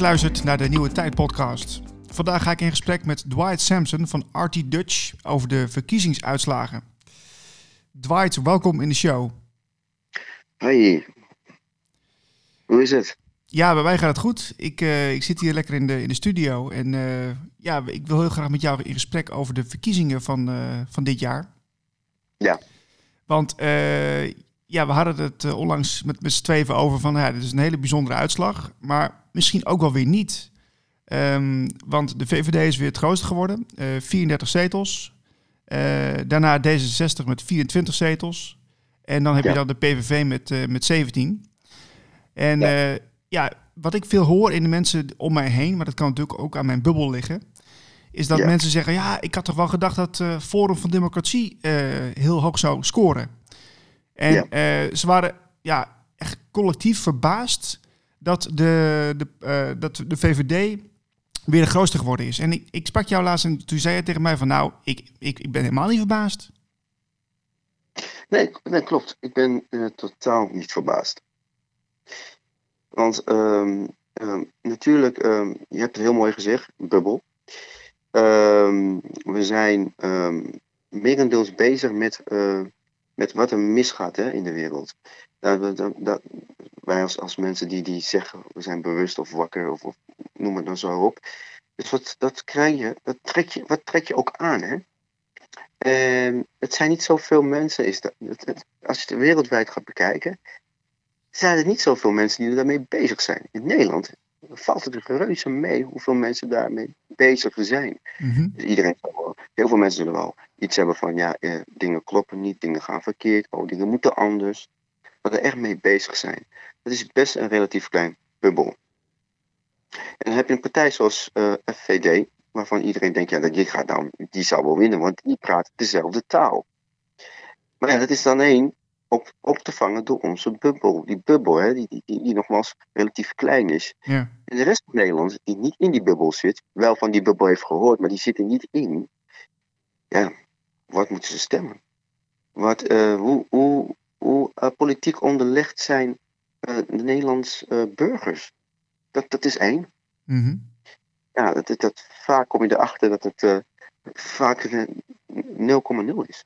Je luistert naar de Nieuwe Tijd podcast. Vandaag ga ik in gesprek met Dwight Sampson van RT Dutch over de verkiezingsuitslagen. Dwight, welkom in de show. Hoi. Hoe is het? Ja, bij mij gaat het goed. Ik, uh, ik zit hier lekker in de, in de studio en uh, ja, ik wil heel graag met jou in gesprek over de verkiezingen van, uh, van dit jaar. Ja. Want ja, we hadden het onlangs met, met z'n tweeën over van, ja, dit is een hele bijzondere uitslag, maar misschien ook wel weer niet. Um, want de VVD is weer het grootste geworden, 34 zetels. daarna D66 met 24 zetels. En dan heb ja. je dan de PVV met, met 17. En ja. ja. wat ik veel hoor in de mensen om mij heen, maar dat kan natuurlijk ook aan mijn bubbel liggen, is dat mensen zeggen: Ja, ik had toch wel gedacht dat Forum van Democratie heel hoog zou scoren. En ja. uh, ze waren ja, echt collectief verbaasd dat de, de, dat de VVD weer de grootste geworden is. En ik, ik sprak jou laatst en toen zei je tegen mij: van nou, ik, ik, ik ben helemaal niet verbaasd. Nee, nee klopt. Ik ben totaal niet verbaasd. Want um, um, natuurlijk, um, je hebt het heel mooi gezegd, bubbel. we zijn merendeels bezig met, met wat er misgaat hè, in de wereld. Dat, wij als, als mensen die, die zeggen, we zijn bewust of wakker of, noem het dan zo op. Dus wat, dat, krijg je, dat trek je, wat trek je ook aan, hè? En het zijn niet zoveel mensen, is dat, als je het wereldwijd gaat bekijken, zijn er niet zoveel mensen die daarmee bezig zijn. In Nederland valt het reuze mee hoeveel mensen daarmee bezig zijn. Mm-hmm. Dus iedereen, heel veel mensen zullen wel iets hebben van, ja, eh, dingen kloppen niet, dingen gaan verkeerd, oh, dingen moeten anders. Maar er echt mee bezig zijn. Dat is best een relatief klein bubbel. En dan heb je een partij zoals uh, FVD, waarvan iedereen denkt, ja, die, gaat dan, die zou wel winnen, want die praat dezelfde taal. Maar ja, dat is dan één op, op te vangen door onze bubbel. Die bubbel, hè, die, die, die, die nogmaals relatief klein is. Ja. En de rest van Nederland, die niet in die bubbel zit, wel van die bubbel heeft gehoord, maar die zit er niet in. Ja, wat moeten ze stemmen? Wat, uh, hoe hoe, hoe uh, politiek onderlegd zijn uh, de Nederlandse burgers? Dat, dat is één. Mm-hmm. Ja, dat, dat, dat, vaak kom je erachter dat het vaak 0,0 is.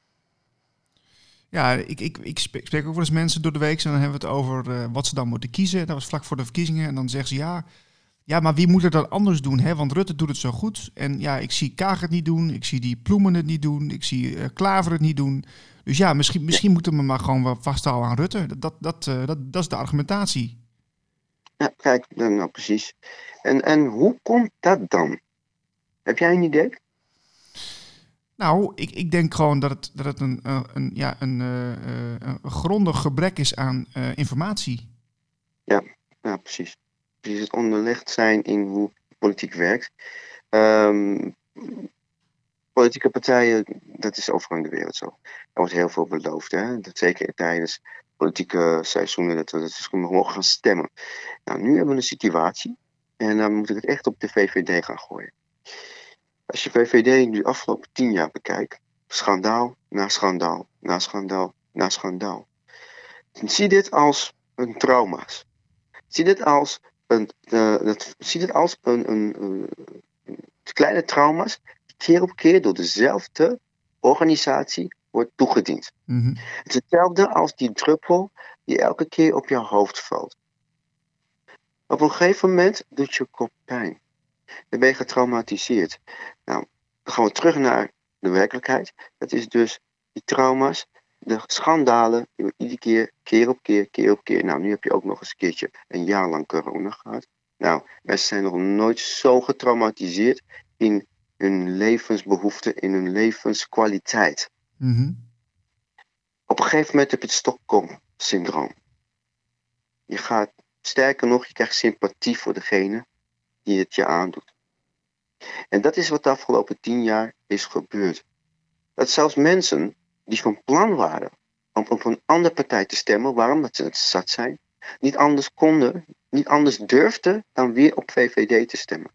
Ja, ik, ik, ik spreek ook wel eens mensen door de week en dan hebben we het over uh, wat ze dan moeten kiezen. Dat was vlak voor de verkiezingen en dan zeggen ze ja, ja, maar wie moet het dan anders doen? Hè? Want Rutte doet het zo goed. En ja, ik zie Kaag het niet doen, ik zie die Ploemen het niet doen, ik zie uh, Klaver het niet doen. Dus ja, misschien, misschien moeten we maar gewoon vasthouden aan Rutte. Dat, dat, dat, uh, dat, dat is de argumentatie. Ja, kijk, nou precies. En, en hoe komt dat dan? Heb jij een idee? Nou, ik, ik denk gewoon dat het, dat het een, een, ja, een, uh, een grondig gebrek is aan informatie. Ja, ja, precies. Precies het onderlegd zijn in hoe politiek werkt. Um, politieke partijen, dat is overal in de wereld zo. Er wordt heel veel beloofd. Hè? Dat zeker tijdens politieke seizoenen, dat we, dat we mogen gaan stemmen. Nou, nu hebben we een situatie. En dan moet ik het echt op de VVD gaan gooien. Als je VVD nu de afgelopen tien jaar bekijkt, schandaal na schandaal, na schandaal, na schandaal. Zie dit als een trauma's. Zie dit als een, uh, dat, zie dit als een, een, een, kleine trauma's die keer op keer door dezelfde organisatie wordt toegediend. Mm-hmm. Het is hetzelfde als die druppel die elke keer op je hoofd valt. Op een gegeven moment doet je kop pijn. Dan ben je getraumatiseerd. Nou, dan gaan we terug naar de werkelijkheid. Dat is dus die trauma's, de schandalen, die we iedere keer, keer op keer, keer op keer. Nou, nu heb je ook nog eens een keertje een jaar lang corona gehad. Nou, mensen zijn nog nooit zo getraumatiseerd in hun levensbehoeften, in hun levenskwaliteit. Mm-hmm. Op een gegeven moment heb je het Stockholm-syndroom. Je gaat, sterker nog, je krijgt sympathie voor degene die het je aandoet. En dat is wat de afgelopen tien jaar is gebeurd. Dat zelfs mensen die van plan waren om op een andere partij te stemmen, waarom dat ze het zat zijn, niet anders konden, niet anders durfden dan weer op VVD te stemmen.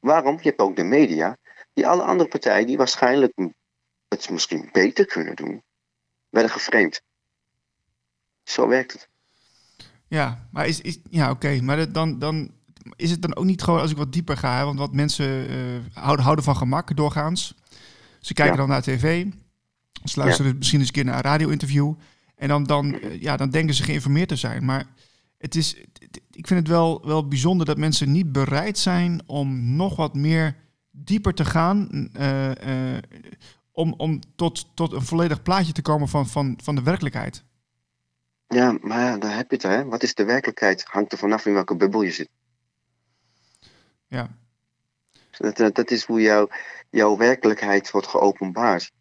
Waarom? Je hebt ook de media, die alle andere partijen die waarschijnlijk het misschien beter kunnen doen, werden geframed. Zo werkt het. Ja, maar is, is ja oké, maar dan, dan is het dan ook niet gewoon, als ik wat dieper ga, hè, want wat mensen eh, houden, houden van gemak doorgaans. Ze kijken Ja. dan naar tv, ze luisteren misschien eens een keer naar een radio-interview. En dan, dan, eh, ja, dan denken ze geïnformeerd te zijn. Maar het is, het- ik vind het wel, wel bijzonder dat mensen niet bereid zijn om nog wat meer dieper te gaan. eh, eh, om om tot, tot een volledig plaatje te komen van, van, van de werkelijkheid. Ja, maar ja, daar heb je het, hè. Wat is de werkelijkheid? Hangt er vanaf in welke bubbel je zit. Ja, Dat, dat, is hoe jouw, jouw werkelijkheid wordt geopenbaard.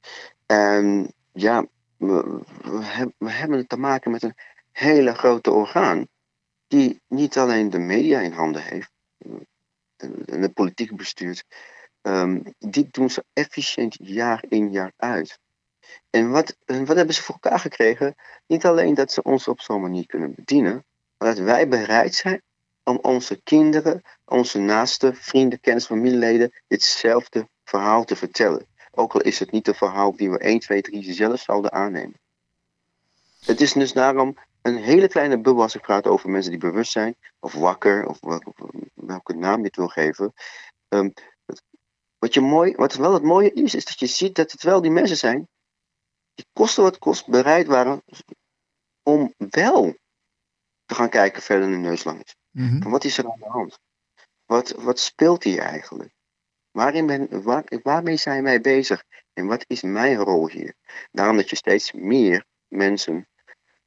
En ja, we, we, heb- we hebben te maken met een hele grote orgaan. Die niet alleen de media in handen heeft. En en de politiek bestuurt. ehm, die doen ze efficiënt jaar in jaar uit. En wat, en wat hebben ze voor elkaar gekregen? Niet alleen dat ze ons op zo'n manier kunnen bedienen. Maar dat wij bereid zijn om onze kinderen onze naaste vrienden, kennis, familieleden ditzelfde verhaal te vertellen. Ook al is het niet een verhaal die we 1, 2, 3 zelf zouden aannemen. Het is dus daarom een hele kleine bubbel als ik praat over mensen die bewust zijn, of wakker, of wel- welke naam je het wil geven. Ehm, wat, je mooi, wat wel het mooie is, is dat je ziet dat het wel die mensen zijn die kosten wat kost bereid waren om wel te gaan kijken verder in de neuslang. Van Wat is er aan de hand? Wat, wat speelt hier eigenlijk? Waarin ben, waar, waarmee zijn wij bezig? En wat is mijn rol hier? Daarom dat je steeds meer mensen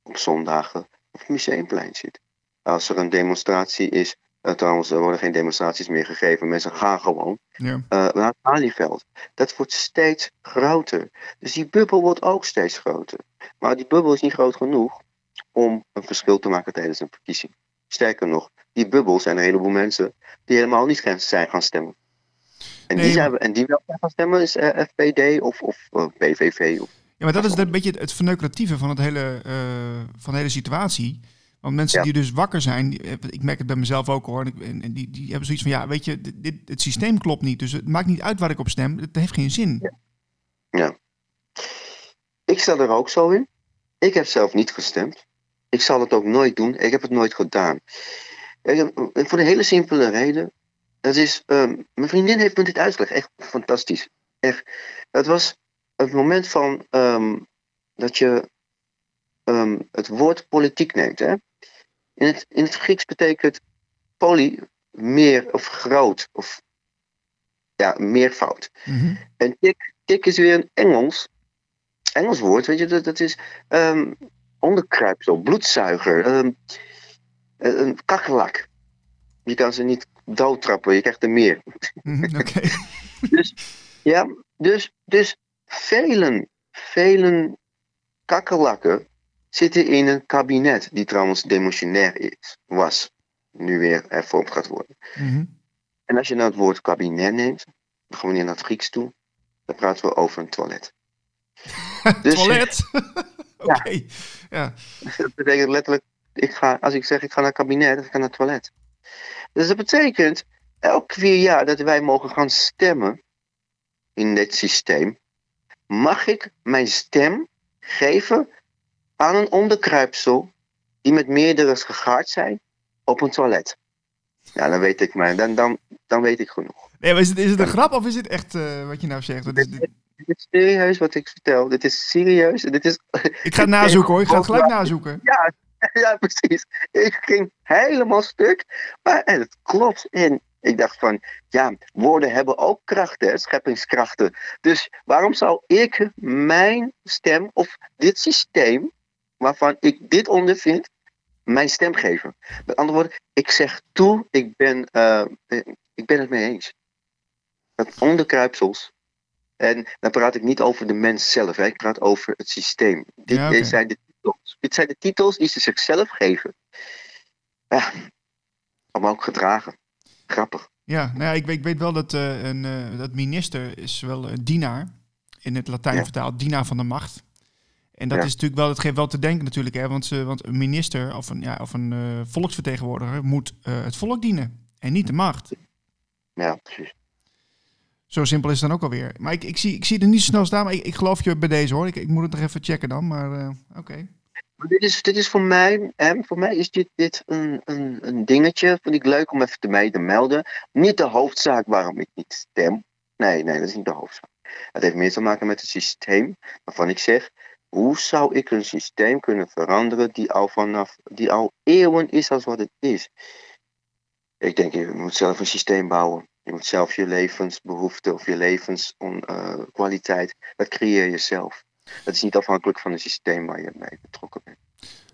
op zondagen op het museumplein ziet. Als er een demonstratie is, eh, trouwens, er worden geen demonstraties meer gegeven, mensen gaan gewoon ja. eh, naar het Malieveld. Dat wordt steeds groter. Dus die bubbel wordt ook steeds groter. Maar die bubbel is niet groot genoeg om een verschil te maken tijdens een verkiezing. Sterker nog, die bubbel zijn een heleboel mensen die helemaal niet zijn gaan stemmen. En, Nee, die, zijn, en die wel zijn gaan stemmen is eh, FPD of, of eh, PVV. Of, Ja, maar dat is een beetje het- verneukeratieve van, het hele, eh, van de hele situatie. Want mensen Ja. die dus wakker zijn, die- ik merk het bij mezelf ook hoor, en, die, die hebben zoiets van, ja, weet je, dit, het systeem klopt niet. Dus het maakt niet uit waar ik op stem, het heeft geen zin. ik sta er ook zo in. Ik heb zelf niet gestemd. Ik zal het ook nooit doen. Ik heb het nooit gedaan. En voor de hele simpele reden. Dat is, ehm, mijn vriendin heeft me dit uitgelegd. Echt fantastisch. Echt. Dat was het moment van ehm, dat je ehm, het woord politiek neemt. Hè? In, het, in het Grieks betekent poly meer of groot. Of ja, meervoud. Mhm. En tik, tik is weer een Engels, Engels woord, weet je, dat, dat is onderkruipsel, bloedzuiger, ehm, een een kakkelak. Je kan ze niet doodtrappen, je krijgt er meer. Mhm, Oké. Ja, dus, dus velen, velen kakkelakken zitten in een kabinet, die trouwens demotionair is, was, nu weer hervormd gaat worden. Mhm. En als je nou het woord kabinet neemt, dan gaan we naar het Grieks toe, dan praten we over een toilet. Dus- Toilet. Oké. Ja. Dat betekent letterlijk, ik ga, als ik zeg ik ga naar het kabinet, dan ga ik naar het toilet. Dus dat betekent, elk vier jaar dat wij mogen gaan stemmen in dit systeem, mag ik mijn stem geven aan een onderkruipsel die met meerdere gegaard zijn op een toilet. Ja, dan weet ik, maar dan, dan, dan weet ik genoeg. Nee, maar is het, is het een grap of is het echt eh, wat je nou zegt? Dit- Dit is serieus wat ik vertel. Dit is serieus. Dit is, ik ga het nazoeken hoor, ik ga het gelijk nazoeken. Ja, ja, precies. Ik ging helemaal stuk. Maar en het klopt. En ik dacht van, ja, woorden hebben ook krachten, scheppingskrachten. Dus waarom zou ik mijn stem of dit systeem, waarvan ik dit ondervind, mijn stem geven? Met andere woorden, ik zeg toe, ik ben, eh, ik ben het mee eens. Dat onderkruipsels. En dan praat ik niet over de mens zelf, hè. ik praat over het systeem. Dit Ja, zijn de titels. Dit zijn de titels die ze zichzelf geven. Ja, maar ook gedragen. Grappig. Ja, nou ja, ik, weet, ik weet wel dat eh, een eh, dat minister is wel een dienaar, in het Latijn Ja. vertaald, dienaar van de macht. En dat Ja. is natuurlijk wel, dat geeft wel te denken natuurlijk, hè, want, ze, want een minister of een, ja, of een eh, volksvertegenwoordiger moet het volk dienen en niet de macht. Ja, precies. Zo simpel is het dan ook alweer. Maar ik, ik, zie, ik zie er niet zo snel staan, maar ik, ik geloof je bij deze hoor. Ik, ik moet het nog even checken dan, maar eh, oké. Dit is, dit is voor mij, hè, voor mij is dit, dit een, een, een dingetje. Vind ik leuk om even te mee te melden. Niet de hoofdzaak waarom ik niet stem. Nee, nee, dat is niet de hoofdzaak. Het heeft meer te maken met het systeem waarvan ik zeg, hoe zou ik een systeem kunnen veranderen die al vanaf, die al eeuwen is als wat het is? Ik denk, je moet zelf een systeem bouwen. Je moet zelf je levensbehoeften of je levenskwaliteit, uh, dat creëer je zelf. Dat is niet afhankelijk van het systeem waar je mee betrokken bent.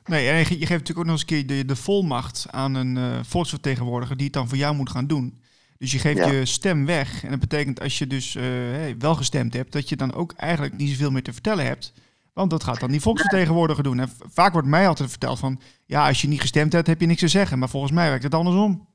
Nee, en je geeft natuurlijk ook nog eens een keer de, de volmacht aan een uh, volksvertegenwoordiger die het dan voor jou moet gaan doen. Dus je geeft je stem weg. En dat betekent als je dus uh, wel gestemd hebt, dat je dan ook eigenlijk niet zoveel meer te vertellen hebt. Want dat gaat dan die volksvertegenwoordiger doen. En vaak wordt mij altijd verteld van, ja, als je niet gestemd hebt, heb je niks te zeggen. Maar volgens mij werkt het andersom.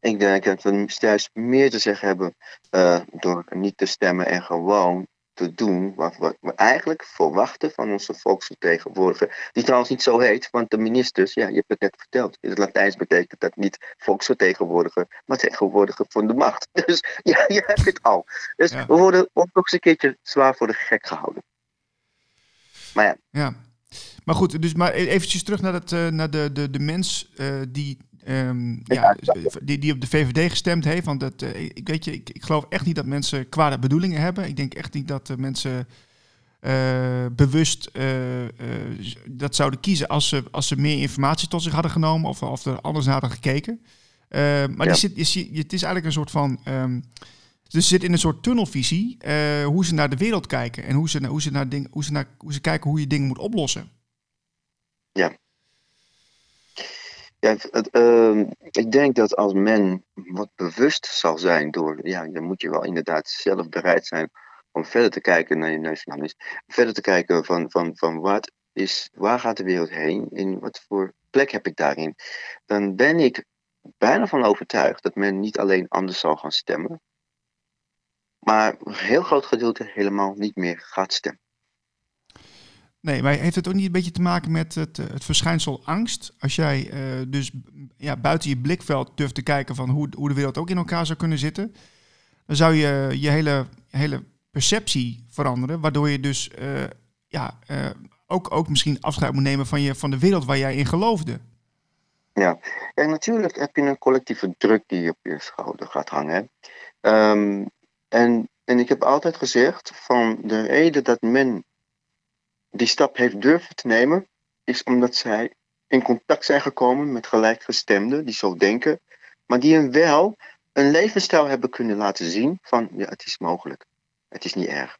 Ik denk dat we juist meer te zeggen hebben uh, door niet te stemmen en gewoon te doen wat we eigenlijk verwachten van onze volksvertegenwoordiger. Die trouwens niet zo heet, want de ministers, ja, je hebt het net verteld. In het Latijns betekent dat niet volksvertegenwoordiger, maar tegenwoordiger van de macht. Dus ja, je hebt het al. Dus we worden ook nog eens een keertje zwaar voor de gek gehouden. Maar ja. ja. Maar goed, dus maar e-, eventjes terug naar, het, uh, naar de, de, de mens uh, die Um, ja, die, die op de VVD gestemd heeft. Want dat, uh, ik, weet je, ik, ik geloof echt niet dat mensen kwade bedoelingen hebben. Ik denk echt niet dat uh, mensen uh, bewust dat zouden kiezen als ze, als ze meer informatie tot zich hadden genomen of, of er anders naar hadden gekeken. maar ja. die zit, is, het is eigenlijk een soort van. Um, ze zit in een soort tunnelvisie hoe ze naar de wereld kijken en hoe ze, hoe, ze naar ding, hoe, ze naar, hoe ze kijken hoe je dingen moet oplossen. Ja, het, uh, ik denk dat als men wat bewust zal zijn door, ja, dan moet je wel inderdaad zelf bereid zijn om verder te kijken naar je nationalisme. Verder te kijken van, van, van wat is, waar gaat de wereld heen? In wat voor plek heb ik daarin? Dan ben ik bijna van overtuigd dat men niet alleen anders zal gaan stemmen, maar een heel groot gedeelte helemaal niet meer gaat stemmen. Nee, maar heeft het ook niet een beetje te maken met het, het verschijnsel angst? Als jij uh, dus ja, buiten je blikveld durft te kijken van hoe, hoe de wereld ook in elkaar zou kunnen zitten, dan zou je je hele, hele perceptie veranderen, waardoor je dus uh, ja, ook, ook misschien afscheid moet nemen van, je, van de wereld waar jij in geloofde. Ja, en natuurlijk heb je een collectieve druk die op je schouder gaat hangen. Um, en, en ik heb altijd gezegd van de reden dat men die stap heeft durven te nemen, is omdat zij in contact zijn gekomen met gelijkgestemden die zo denken, maar die hem wel een levensstijl hebben kunnen laten zien van ja, het is mogelijk. Het is niet erg.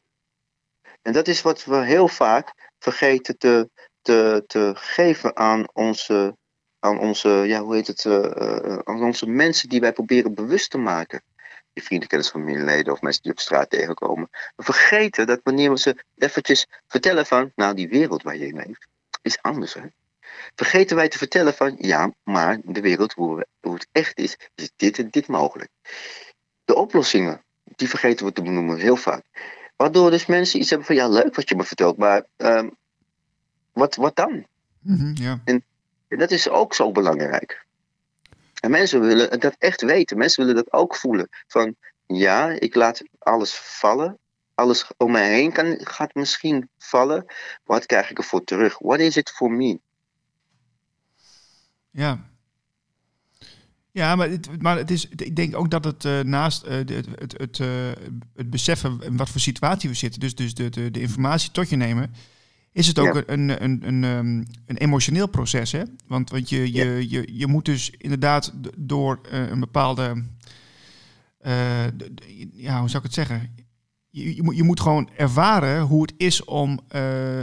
En dat is wat we heel vaak vergeten te, te, te geven aan onze, aan onze, ja, hoe heet het, uh, aan onze mensen die wij proberen bewust te maken vrienden, kennis, familieleden of mensen die op straat tegenkomen. We vergeten dat wanneer we ze eventjes vertellen van, nou die wereld waar je in leeft, is anders hè. Vergeten wij te vertellen van, ja, maar de wereld hoe, hoe het echt is, is dit en dit mogelijk. De oplossingen, die vergeten we te benoemen heel vaak. Waardoor dus mensen iets hebben van, ja leuk wat je me vertelt, maar um, wat, wat dan? Mm -hmm, ja. en, en dat is ook zo belangrijk. En mensen willen dat echt weten. Mensen willen dat ook voelen. Van ja, ik laat alles vallen. Alles om mij heen kan, gaat misschien vallen. Wat krijg ik ervoor terug? What is it for me? Ja. Ja, maar het, maar het is, ik denk ook dat het uh, naast uh, het, het, het, uh, het beseffen in wat voor situatie we zitten, dus, dus de, de, de informatie tot je nemen, is het ook een, een, een, een, ehm, een, emotioneel proces. Hè? Want, want je, je, je, je moet dus inderdaad door uh, een bepaalde. Uh, ja, hoe zou ik het zeggen? Je, je, moet, je moet gewoon ervaren hoe het is om, uh,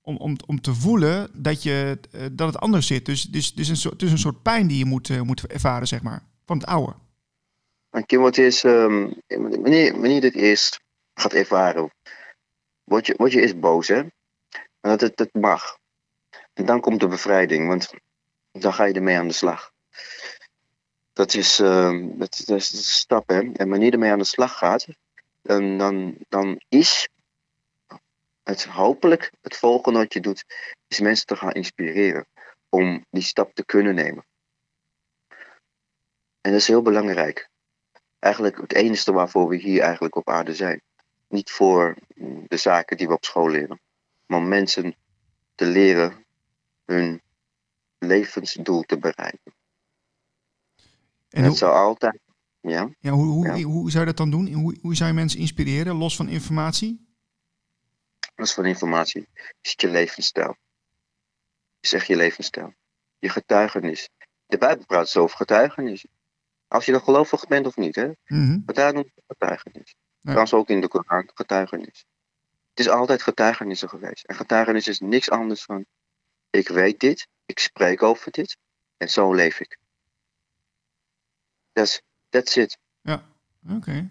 om, om, om te voelen dat, je, dat het anders zit. Dus, dus, dus een soort, het is een soort pijn die je moet, moet ervaren, zeg maar, van het oude. En Kim, wat is, um, wanneer, wanneer je dit eerst gaat ervaren, word je, word je eerst boos, hè? Dat het, mag. En dan komt de bevrijding, want dan ga je ermee aan de slag. Dat is, uh, dat is de stap, hè. En wanneer je ermee aan de slag gaat, dan, dan, dan is het hopelijk het volgende wat je doet, is mensen te gaan inspireren om die stap te kunnen nemen. En dat is heel belangrijk. Eigenlijk het enige waarvoor we hier eigenlijk op aarde zijn. Niet voor de zaken die we op school leren maar om mensen te leren hun levensdoel te bereiken. En dat hoe, zou altijd, ja, ja, hoe, hoe, ja. hoe zou je dat dan doen? Hoe, hoe zou je mensen inspireren, los van informatie? is van informatie. Is je levensstijl. Is echt je levensstijl. Je getuigenis. De Bijbel praat dus over getuigenis. Als je er gelovig bent of niet, hè. Mhm. Maar daar noemt het getuigenis. Ja. Trouwens ook in de Koran, getuigenis. Het is altijd getuigenissen geweest. En getuigenis is niks anders van, ik weet dit, ik spreek over dit, en zo leef ik. That's, that's it. Ja, oké.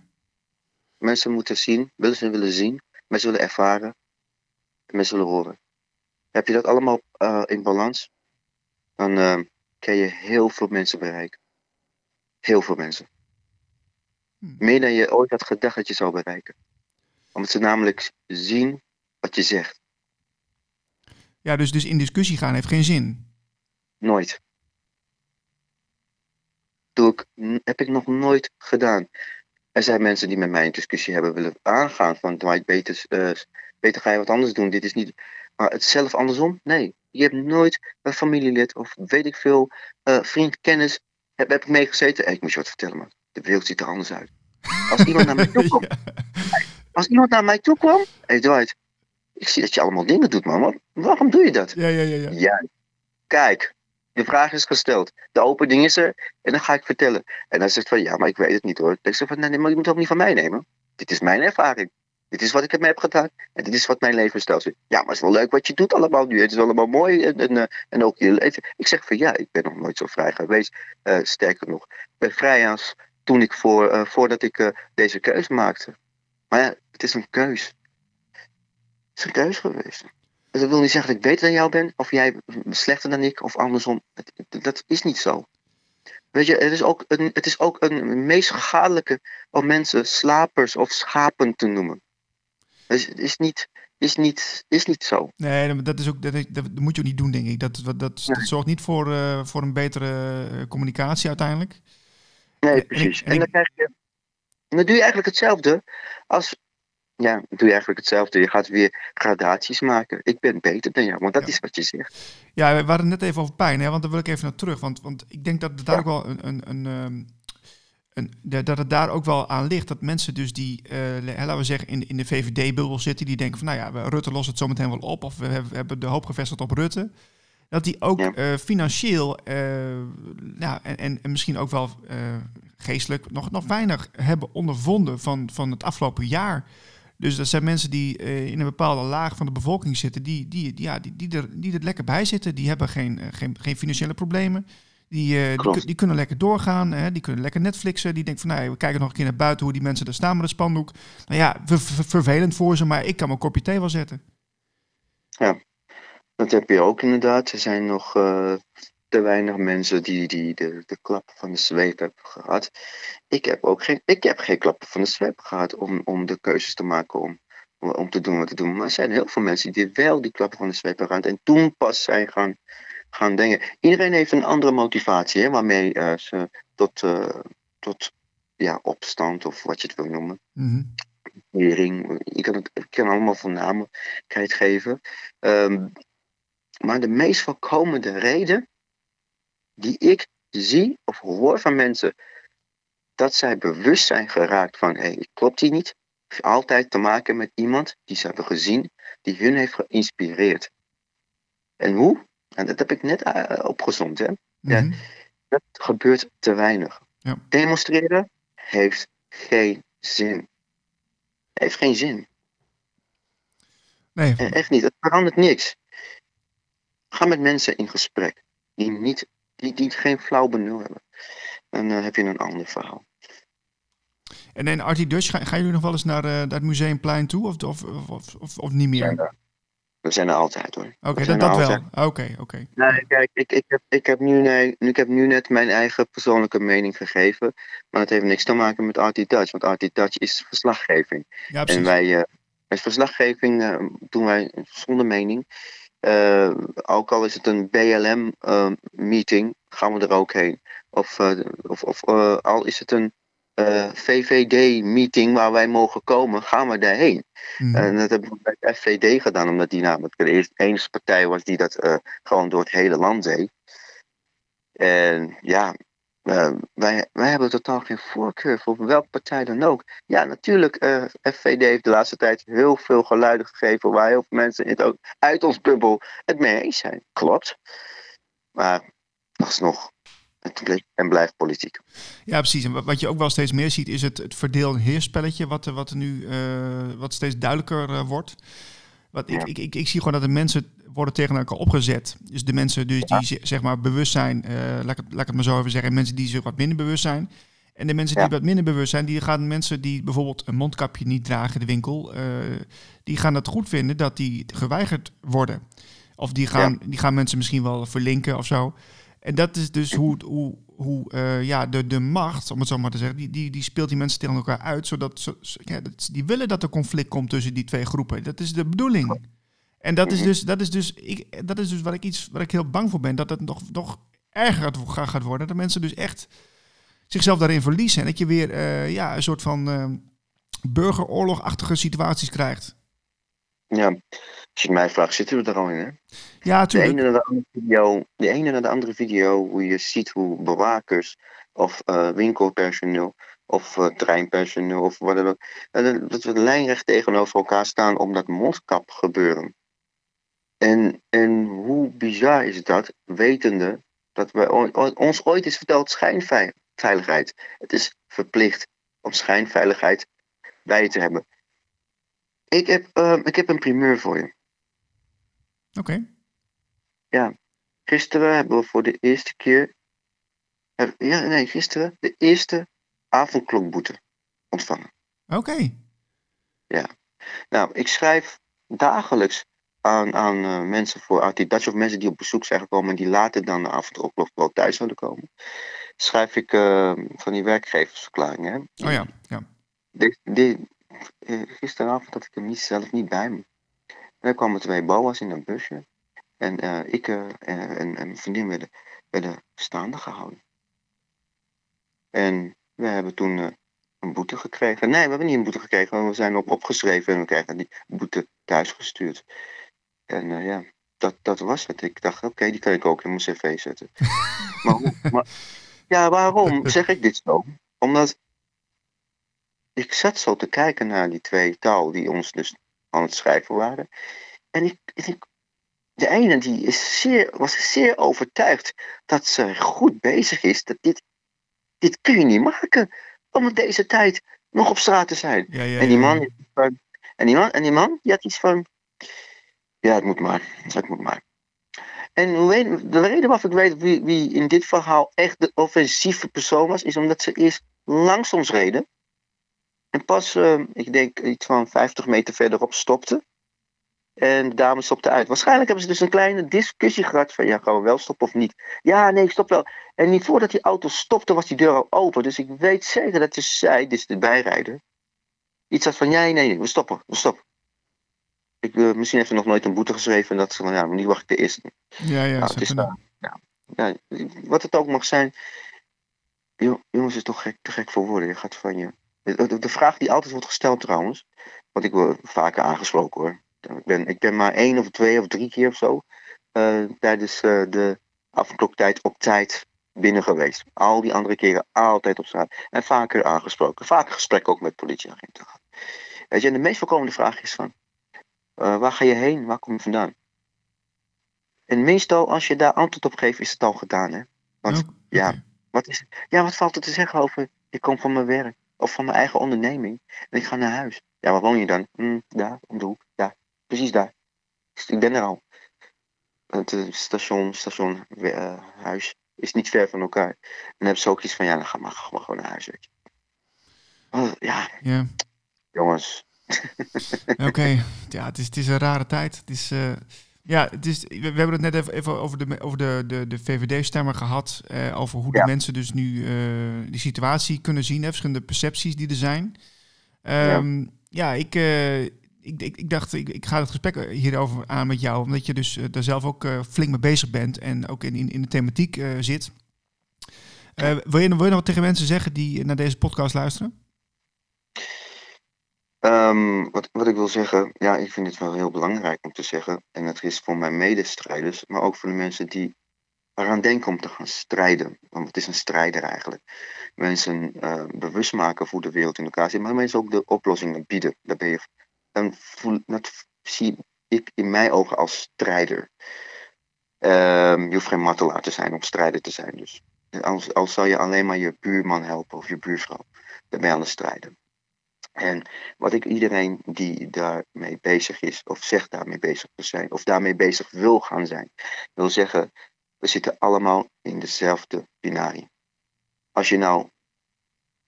Mensen moeten zien, willen ze willen zien, mensen willen ervaren, en mensen willen horen. Heb je dat allemaal eh, in balans, dan eh, kan je heel veel mensen bereiken. Heel veel mensen. Hmm. Meer dan je ooit had gedacht dat je zou bereiken. Omdat ze namelijk zien wat je zegt. Ja, dus, dus in discussie gaan heeft geen zin. Nooit. Doe ik, heb ik nog nooit gedaan. Er zijn mensen die met mij een discussie hebben willen aangaan. Van, Dwight, beter, eh, beter ga je wat anders doen. Dit is niet... Maar het zelf andersom? Nee. Je hebt nooit een familielid of weet ik veel, eh, vriend, kennis. Heb, heb ik meegezeten? Hey, ik moet je wat vertellen, man. De wereld ziet er anders uit. Als iemand naar mij toe kwam, Ja. Als iemand naar mij toe kwam. Hey, Dwight. Ik zie dat je allemaal dingen doet, man. Waarom doe je dat? Ja, ja, ja, ja. Ja, kijk, de vraag is gesteld. De opening is er en dan ga ik vertellen. En dan zegt van ja, maar ik weet het niet hoor. Ik zeg van nee, maar je moet het ook niet van mij nemen. Dit is mijn ervaring. Dit is wat ik ermee heb gedaan. En dit is wat mijn levensstijl is. Ja, maar het is wel leuk wat je doet allemaal nu. Het is allemaal mooi. En, en, eh, en ook je leven. Ik zeg van ja, ik ben nog nooit zo vrij geweest. Eh, sterker nog, ik ben vrij als toen ik voor, eh, voordat ik deze keus maakte. Maar ja, het is een keus. Het is een keus geweest. Dat wil niet zeggen dat ik beter dan jou ben, of jij slechter dan ik, of andersom. Dat is niet zo. Weet je, het is ook een, het is ook een meest schadelijke om mensen slapers of schapen te noemen. Dus het is niet, is niet, is niet zo. Nee, dat- is ook, dat, dat, dat moet je ook niet doen, denk ik. Dat, dat, dat, dat zorgt niet voor, eh, voor een betere eh, communicatie uiteindelijk. Nee, En ik- precies. en En dan krijg je. En dan doe je eigenlijk hetzelfde als. Ja, doe je eigenlijk hetzelfde. Je gaat weer gradaties maken. Ik ben beter dan jou, want dat Ja. is wat je zegt. Ja, we waren net even over pijn, hè, want daar wil ik even naar terug. Want, want ik denk dat het daar Ja. ook wel een, een, een, ehm, een, dat het daar ook wel aan ligt. Dat mensen dus die, le- laten we zeggen, in, in de VVD-bubbel zitten, die denken van, nou ja, we- Rutte lost het zometeen wel op. Of we hebben, de hoop gevestigd op Rutte. Dat die ook Ja. eh, financieel ja, en, en, en misschien ook wel geestelijk nog, nog weinig hebben ondervonden van, van het afgelopen jaar. Dus dat zijn mensen die eh, in een bepaalde laag van de bevolking zitten, die, die, die, ja, die, die, er, die er lekker bij zitten. Die hebben geen, eh, geen, geen financiële problemen. Die, eh, die, kunnen lekker doorgaan, hè? die kunnen lekker Netflixen. Die denken van, nou, we kijken nog een keer naar buiten hoe die mensen daar staan met de spandoek. Nou ja, ver- ver- vervelend voor ze, maar ik kan mijn kopje thee wel zetten. Dat heb je ook inderdaad. Er zijn nog te weinig mensen die, die de, de klap van de zweep hebben gehad. Ik heb ook geen, ik heb geen klappen van de zweep gehad om, om de keuzes te maken om, om, te doen wat te doen. Maar er zijn heel veel mensen die wel die klappen van de zweep hebben gehad. En toen pas zijn gaan, gaan denken. Iedereen heeft een andere motivatie hè, waarmee eh, ze tot, eh, tot ja, opstand of wat je het wil noemen. Regering, je kan het ik kan allemaal van namen kan je het geven. Ehm, maar de meest voorkomende reden die ik zie of hoor van mensen, dat zij bewust zijn geraakt van hé, hey, klopt die niet, heeft altijd te maken met iemand die ze hebben gezien, die hun heeft geïnspireerd. En hoe? En dat heb ik net eh, opgezond. Hè? Ja. Mhm. Dat gebeurt te weinig. Ja. Demonstreren heeft geen zin. Heeft geen zin. Nee, Eh, Echt niet. Het verandert niks. Ga met mensen in gesprek die, niet, die, die geen flauw benul hebben. Dan eh, heb je een ander verhaal. en in Artie Dutch, gaan, gaan jullie nog wel eens naar, naar het Museumplein toe of, of, of, of, niet meer? Oké, er. We zijn er altijd hoor. We dat, dat wel. Oké, oké. Nee, kijk, ik, ik, heb, ik, heb nu, nee, ik heb nu net mijn eigen persoonlijke mening gegeven. Maar dat heeft niks te maken met Artie Dutch. Want Artie Dutch is verslaggeving. Ja, En wij, met verslaggeving doen wij zonder mening. Eh, ook al is het een BLM-meeting, gaan we er ook heen. Of, eh, of, of eh, al is het een VVD-meeting waar wij mogen komen, gaan we daarheen. Mhm. En dat hebben we bij de FVD gedaan, omdat die namelijk de enige partij was die dat eh, gewoon door het hele land deed. En ja, eh, wij, wij hebben totaal geen voorkeur voor welke partij dan ook. Ja, natuurlijk, eh FVD heeft de laatste tijd heel veel geluiden gegeven waar heel veel mensen het ook uit ons bubbel het mee eens zijn. Klopt. Maar alsnog, het bleef en blijft politiek. Ja, precies. En wa- wat je ook wel steeds meer ziet, is het, het verdeel- en heerspelletje, wat, wat nu eh, wat steeds duidelijker wordt. Wat ik, ik, ik, ik zie gewoon dat de mensen worden tegen elkaar opgezet. Dus de mensen dus die ze- zeg maar bewust zijn, eh, laat, ik het, laat ik het maar zo even zeggen, en mensen die zich wat minder bewust zijn. En de mensen Ja. die wat minder bewust zijn, die gaan mensen die bijvoorbeeld een mondkapje niet dragen in de winkel, eh, die gaan het goed vinden dat die geweigerd worden. Of die gaan, die gaan mensen misschien wel verlinken of zo. En dat is dus hoe, hoe, hoe eh, ja, de, de macht, om het zo maar te zeggen, die, die, die speelt die mensen tegen elkaar uit. Zodat ze, ja, dat, die willen dat er conflict komt tussen die twee groepen. Dat is de bedoeling. En dat is Mhm. dus, dat is dus, ik, dat is dus waar ik iets waar ik heel bang voor ben. Dat het nog, nog erger gaat, gaat gaat worden. Dat mensen dus echt zichzelf daarin verliezen. En dat je weer eh, ja, een soort van eh, burgeroorlogachtige situaties krijgt. Ja, als je het mij vraagt, zitten we er al in, hè? Ja, De tuurlijk. ene naar de andere video, de ene naar de andere video, hoe je ziet hoe bewakers of eh, winkelpersoneel of eh, treinpersoneel of wat dan ook, dat we lijnrecht tegenover elkaar staan om dat mondkap gebeuren. En, en hoe bizar is dat, wetende dat we ons ooit is verteld schijnveiligheid. Het is verplicht om schijnveiligheid bij te hebben. Ik heb, eh, ik heb een primeur voor je. Oké. Gisteren hebben we voor de eerste keer. heb- Ja, nee, gisteren de eerste avondklokboete ontvangen. Oké. Nou, ik schrijf dagelijks aan, aan eh, mensen voor anti-Dutch of mensen die op bezoek zijn gekomen en die later dan de avondklok wel thuis zouden komen. Schrijf ik eh, van die werkgeversverklaringen. Hè? Oh ja. ja. Dit- eh, gisteravond had ik hem niet, zelf niet bij me. Er kwamen twee boa's in een busje. En eh, ik eh, en, en, mijn vriendin werden, werden staande gehouden. En we hebben toen eh, een boete gekregen. Nee, we hebben niet een boete gekregen, want we zijn op opgeschreven en we krijgen die boete thuis gestuurd. En eh, ja, dat, dat was het. Ik dacht, oké, die kan ik ook in mijn cv zetten. maar, maar, ja, waarom zeg ik dit zo? Omdat ik zat zo te kijken naar die twee taal die ons dus aan het schrijven waren. En ik, ik de ene die is zeer, was zeer overtuigd dat ze goed bezig is. Dat dit, dit kun je niet maken om in deze tijd nog op straat te zijn. Ja, ja, en die man, ja. die had iets van- en die man, en die man, die had iets van, ja, het moet maar, het moet maar. En de reden waarvoor ik weet wie, wie in dit verhaal echt de offensieve persoon was, is omdat ze eerst langs ons reden. En pas, eh, ik denk iets van 50 meter verderop stopte. En de dame stopte uit. Waarschijnlijk hebben ze dus een kleine discussie gehad van ja, gaan we wel stoppen of niet? Ja, nee, ik stop wel. En niet voordat die auto stopte, was die deur al open. Dus ik weet zeker dat dus zij, dus de bijrijder, iets had van ja, nee, nee, we stoppen, we stoppen. Ik, eh, misschien heeft ze nog nooit een boete geschreven en dat ze van ja, maar nu wacht ik de eerste. Ja, ja, Nou, het is. Ja, wat het ook mag zijn. Jo- jongens, is toch gek, te gek voor woorden. Je gaat van je. De, de- vraag die altijd wordt gesteld trouwens. Want ik word vaker aangesproken hoor. Ik ben, ik ben maar één of twee of drie keer of zo. eh, tijdens eh, de afkloktijd op tijd binnen geweest. Al die andere keren altijd op straat. En vaker aangesproken. Vaker gesprekken ook met politieagenten gehad. Weet je, en de meest voorkomende vraag is van. eh, waar ga je heen? Waar kom je vandaan? En meestal als je daar antwoord op geeft, is het al gedaan hè. Want Ook- ja. wat, is, ja, wat valt er te zeggen over? Ik kom van mijn werk of van mijn eigen onderneming en ik ga naar huis. Ja, waar woon je dan? Hm, daar, om de hoek. Daar, precies daar. Dus ik ben er al. Het eh, station, station, eh, huis is niet ver van elkaar. En dan hebben ze ook iets van, ja, dan ga maar, ga maar gewoon naar huis. Oh, ja, Ja. jongens. Oké, ja, het is, het is een rare tijd. Het is, eh, ja, het is, we, we hebben het net even, even over de, over de, de, de VVD-stemmer gehad. eh, over hoe Ja. de mensen dus nu eh, die situatie kunnen zien. Hè, verschillende percepties die er zijn. Ehm, ja. ik, eh, ik, ik, ik dacht, ik, ik ga het gesprek hierover aan met jou. Omdat je dus daar zelf ook flink mee bezig bent. En ook in, in, in de thematiek zit. Wil, je, wil je nog wat tegen mensen zeggen die naar deze podcast luisteren? Um, wat, ik wil zeggen, ja, ik vind het wel heel belangrijk om te zeggen. En dat is voor mijn medestrijders, maar ook voor de mensen die eraan denken om te gaan strijden. Want het is een strijder eigenlijk. Mensen uh, bewust maken hoe de wereld in elkaar zit, maar mensen ook de oplossingen bieden. Daar ben je, dat zie ik in mijn ogen als strijder. Um, je hoeft geen martelaar te zijn om strijder te zijn. Dus als, als zou je alleen maar je buurman helpen of je buurvrouw, dan ben je aan het strijden. En wat ik iedereen die daarmee bezig is, of zegt daarmee bezig te zijn, of daarmee bezig wil gaan zijn, wil zeggen, we zitten allemaal in dezelfde binarie. Als je nou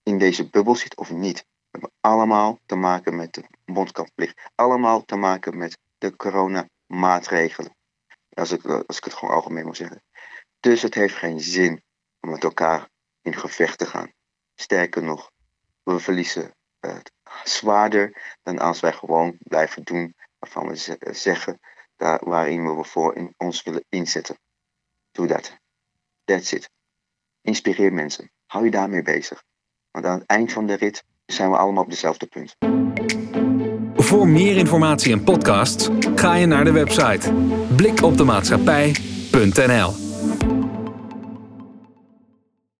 in deze bubbel zit of niet, we hebben allemaal te maken met de mondkapplicht, allemaal te maken met de coronamaatregelen. Als ik, als ik het gewoon algemeen moet zeggen. Dus het heeft geen zin om met elkaar in gevecht te gaan. Sterker nog, we verliezen het zwaarder dan als wij gewoon blijven doen waarvan we zeggen daar, waarin we voor in ons willen inzetten. Doe dat. That's it. Inspireer mensen. Hou je daarmee bezig. Want aan het eind van de rit zijn we allemaal op dezelfde punt. Voor meer informatie en podcasts ga je naar de website blikopdemaatschappij.nl